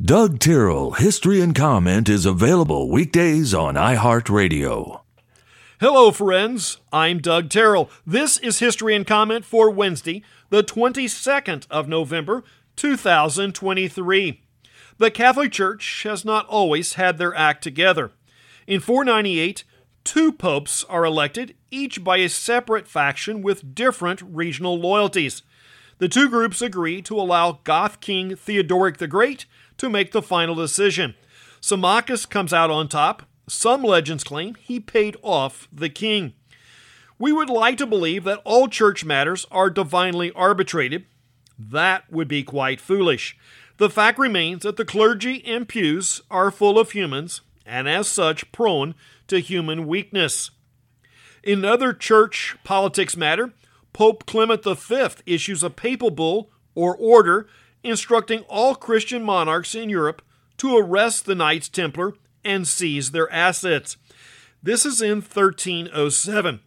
Doug Tyrrell History and Comment is available weekdays on iHeartRadio. Hello, friends. I'm Doug Terrell. This is History and Comment for Wednesday, the 22nd of November, 2023. The Catholic Church has not always had their act together. In 498, two popes are elected, each by a separate faction with different regional loyalties. The two groups agree to allow Goth King Theodoric the Great to make the final decision. Symmachus comes out on top. Some legends claim he paid off the king. We would like to believe that all church matters are divinely arbitrated. That would be quite foolish. The fact remains that the clergy and pews are full of humans, and as such, prone to human weakness. In other church politics matter, Pope Clement V issues a papal bull or order instructing all Christian monarchs in Europe to arrest the Knights Templar and seize their assets. This is in 1307.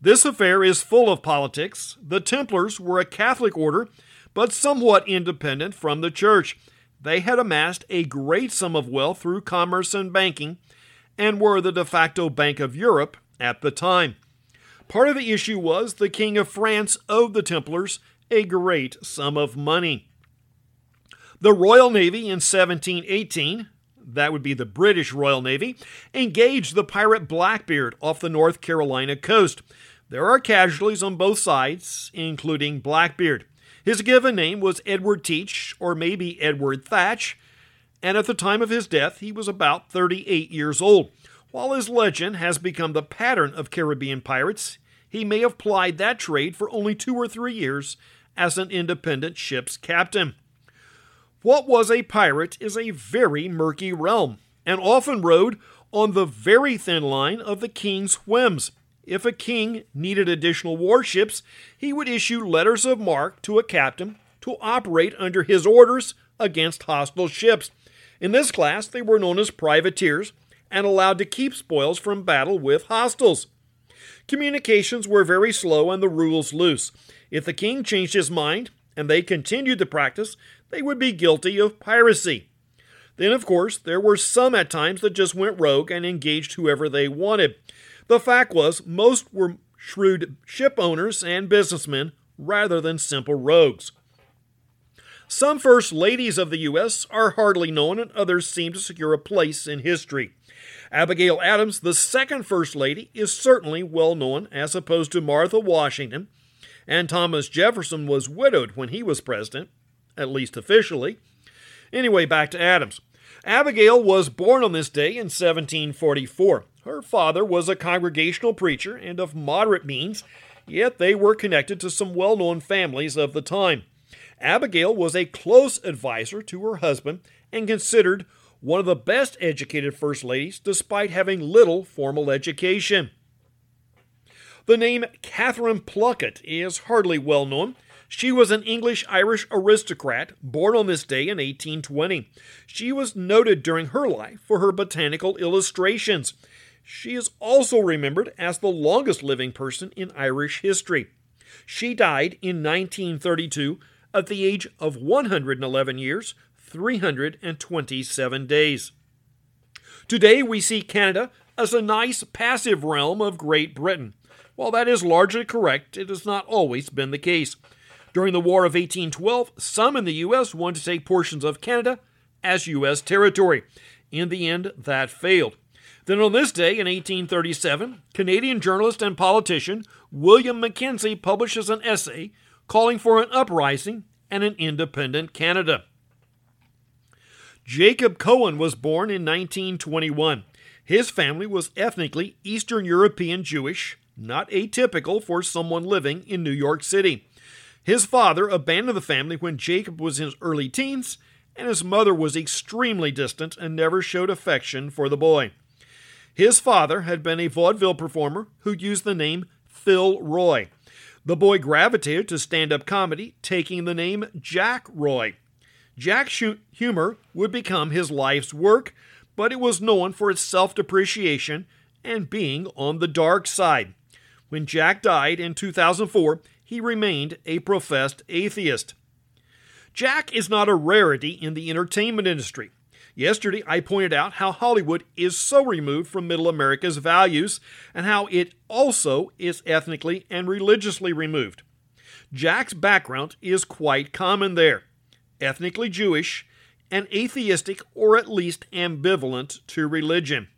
This affair is full of politics. The Templars were a Catholic order, but somewhat independent from the Church. They had amassed a great sum of wealth through commerce and banking, and were the de facto Bank of Europe at the time. Part of the issue was the King of France owed the Templars a great sum of money. The Royal Navy in 1718, that would be the British Royal Navy, engaged the pirate Blackbeard off the North Carolina coast. There are casualties on both sides, including Blackbeard. His given name was Edward Teach, or maybe Edward Thatch, and at the time of his death, he was about 38 years old. While his legend has become the pattern of Caribbean pirates, he may have plied that trade for only two or three years as an independent ship's captain. What was a pirate is a very murky realm, and often rode on the very thin line of the king's whims. If a king needed additional warships, he would issue letters of marque to a captain to operate under his orders against hostile ships. In this class, they were known as privateers and allowed to keep spoils from battle with hostiles. Communications were very slow and the rules loose. If the king changed his mind and they continued the practice, they would be guilty of piracy. Then, of course, there were some at times that just went rogue and engaged whoever they wanted. The fact was, most were shrewd ship owners and businessmen rather than simple rogues. Some first ladies of the U.S. are hardly known, and others seem to secure a place in history. Abigail Adams, the second First Lady, is certainly well known as opposed to Martha Washington, and Thomas Jefferson was widowed when he was president at least officially. Anyway, back to Adams. Abigail was born on this day in 1744. Her father was a congregational preacher and of moderate means, yet they were connected to some well known families of the time. Abigail was a close advisor to her husband and considered one of the best educated first ladies despite having little formal education. The name Catherine Plunket is hardly well known, she was an English Irish aristocrat born on this day in 1820. She was noted during her life for her botanical illustrations. She is also remembered as the longest living person in Irish history. She died in 1932 at the age of 111 years, 327 days. Today we see Canada as a nice passive realm of Great Britain. While that is largely correct, it has not always been the case. During the War of 1812, some in the U.S. wanted to take portions of Canada as U.S. territory. In the end, that failed. Then on this day in 1837, Canadian journalist and politician William Mackenzie publishes an essay calling for an uprising and an independent Canada. Jacob Cohen was born in 1921. His family was ethnically Eastern European Jewish, not atypical for someone living in New York City. His father abandoned the family when Jacob was in his early teens, and his mother was extremely distant and never showed affection for the boy. His father had been a vaudeville performer who used the name Phil Roy. The boy gravitated to stand up comedy, taking the name Jack Roy. Jack's humor would become his life's work, but it was known for its self depreciation and being on the dark side. When Jack died in 2004, he remained a professed atheist. Jack is not a rarity in the entertainment industry. Yesterday, I pointed out how Hollywood is so removed from Middle America's values and how it also is ethnically and religiously removed. Jack's background is quite common there ethnically Jewish and atheistic or at least ambivalent to religion.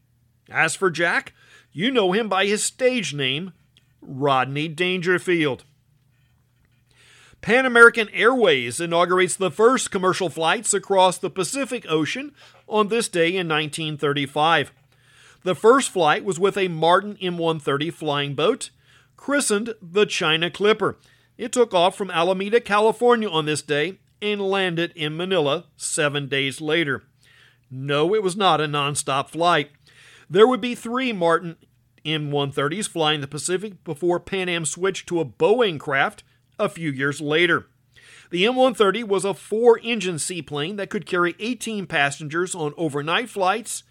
As for Jack, you know him by his stage name, Rodney Dangerfield. Pan American Airways inaugurates the first commercial flights across the Pacific Ocean on this day in 1935. The first flight was with a Martin M130 flying boat, christened the China Clipper. It took off from Alameda, California on this day and landed in Manila seven days later. No, it was not a nonstop flight. There would be three Martin M130s flying the Pacific before Pan Am switched to a Boeing craft a few years later. The M130 was a four engine seaplane that could carry 18 passengers on overnight flights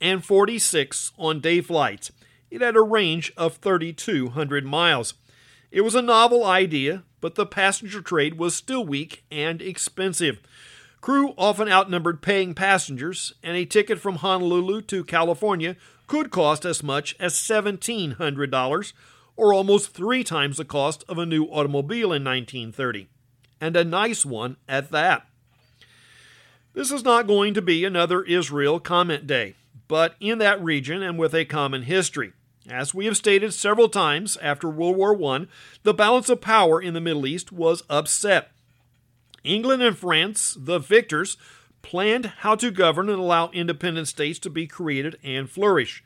and 46 on day flights. It had a range of 3,200 miles. It was a novel idea, but the passenger trade was still weak and expensive. Crew often outnumbered paying passengers, and a ticket from Honolulu to California could cost as much as $1,700 or almost three times the cost of a new automobile in 1930, and a nice one at that. This is not going to be another Israel comment day, but in that region and with a common history. As we have stated several times after World War I, the balance of power in the Middle East was upset. England and France, the victors, planned how to govern and allow independent states to be created and flourish.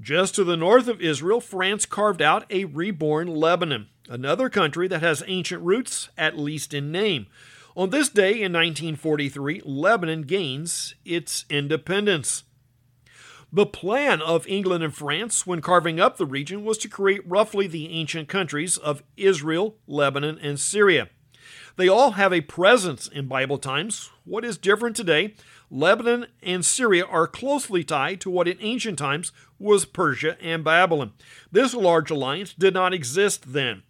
Just to the north of Israel, France carved out a reborn Lebanon, another country that has ancient roots, at least in name. On this day in 1943, Lebanon gains its independence. The plan of England and France when carving up the region was to create roughly the ancient countries of Israel, Lebanon, and Syria. They all have a presence in Bible times. What is different today Lebanon and Syria are closely tied to what in ancient times was Persia and Babylon. This large alliance did not exist then.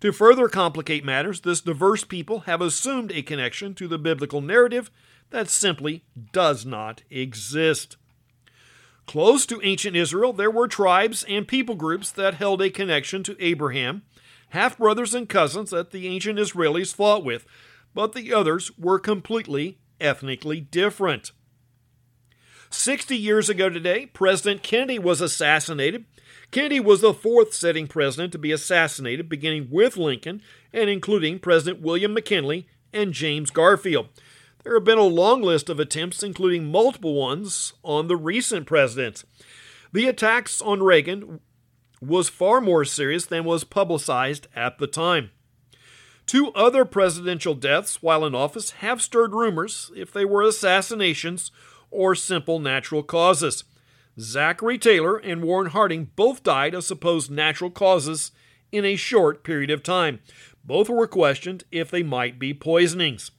To further complicate matters, this diverse people have assumed a connection to the biblical narrative that simply does not exist. Close to ancient Israel, there were tribes and people groups that held a connection to Abraham, half brothers and cousins that the ancient Israelis fought with, but the others were completely ethnically different. 60 years ago today, President Kennedy was assassinated. Kennedy was the fourth sitting president to be assassinated, beginning with Lincoln and including President William McKinley and James Garfield. There have been a long list of attempts, including multiple ones on the recent presidents. The attacks on Reagan was far more serious than was publicized at the time. Two other presidential deaths while in office have stirred rumors if they were assassinations or simple natural causes. Zachary Taylor and Warren Harding both died of supposed natural causes in a short period of time. Both were questioned if they might be poisonings.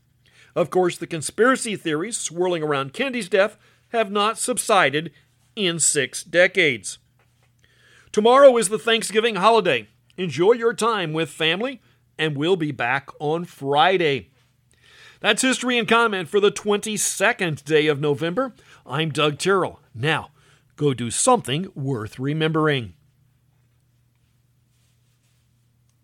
Of course, the conspiracy theories swirling around Kennedy's death have not subsided in six decades. Tomorrow is the Thanksgiving holiday. Enjoy your time with family and we'll be back on Friday. That's History and Comment for the 22nd day of November. I'm Doug Terrell. Now, go do something worth remembering.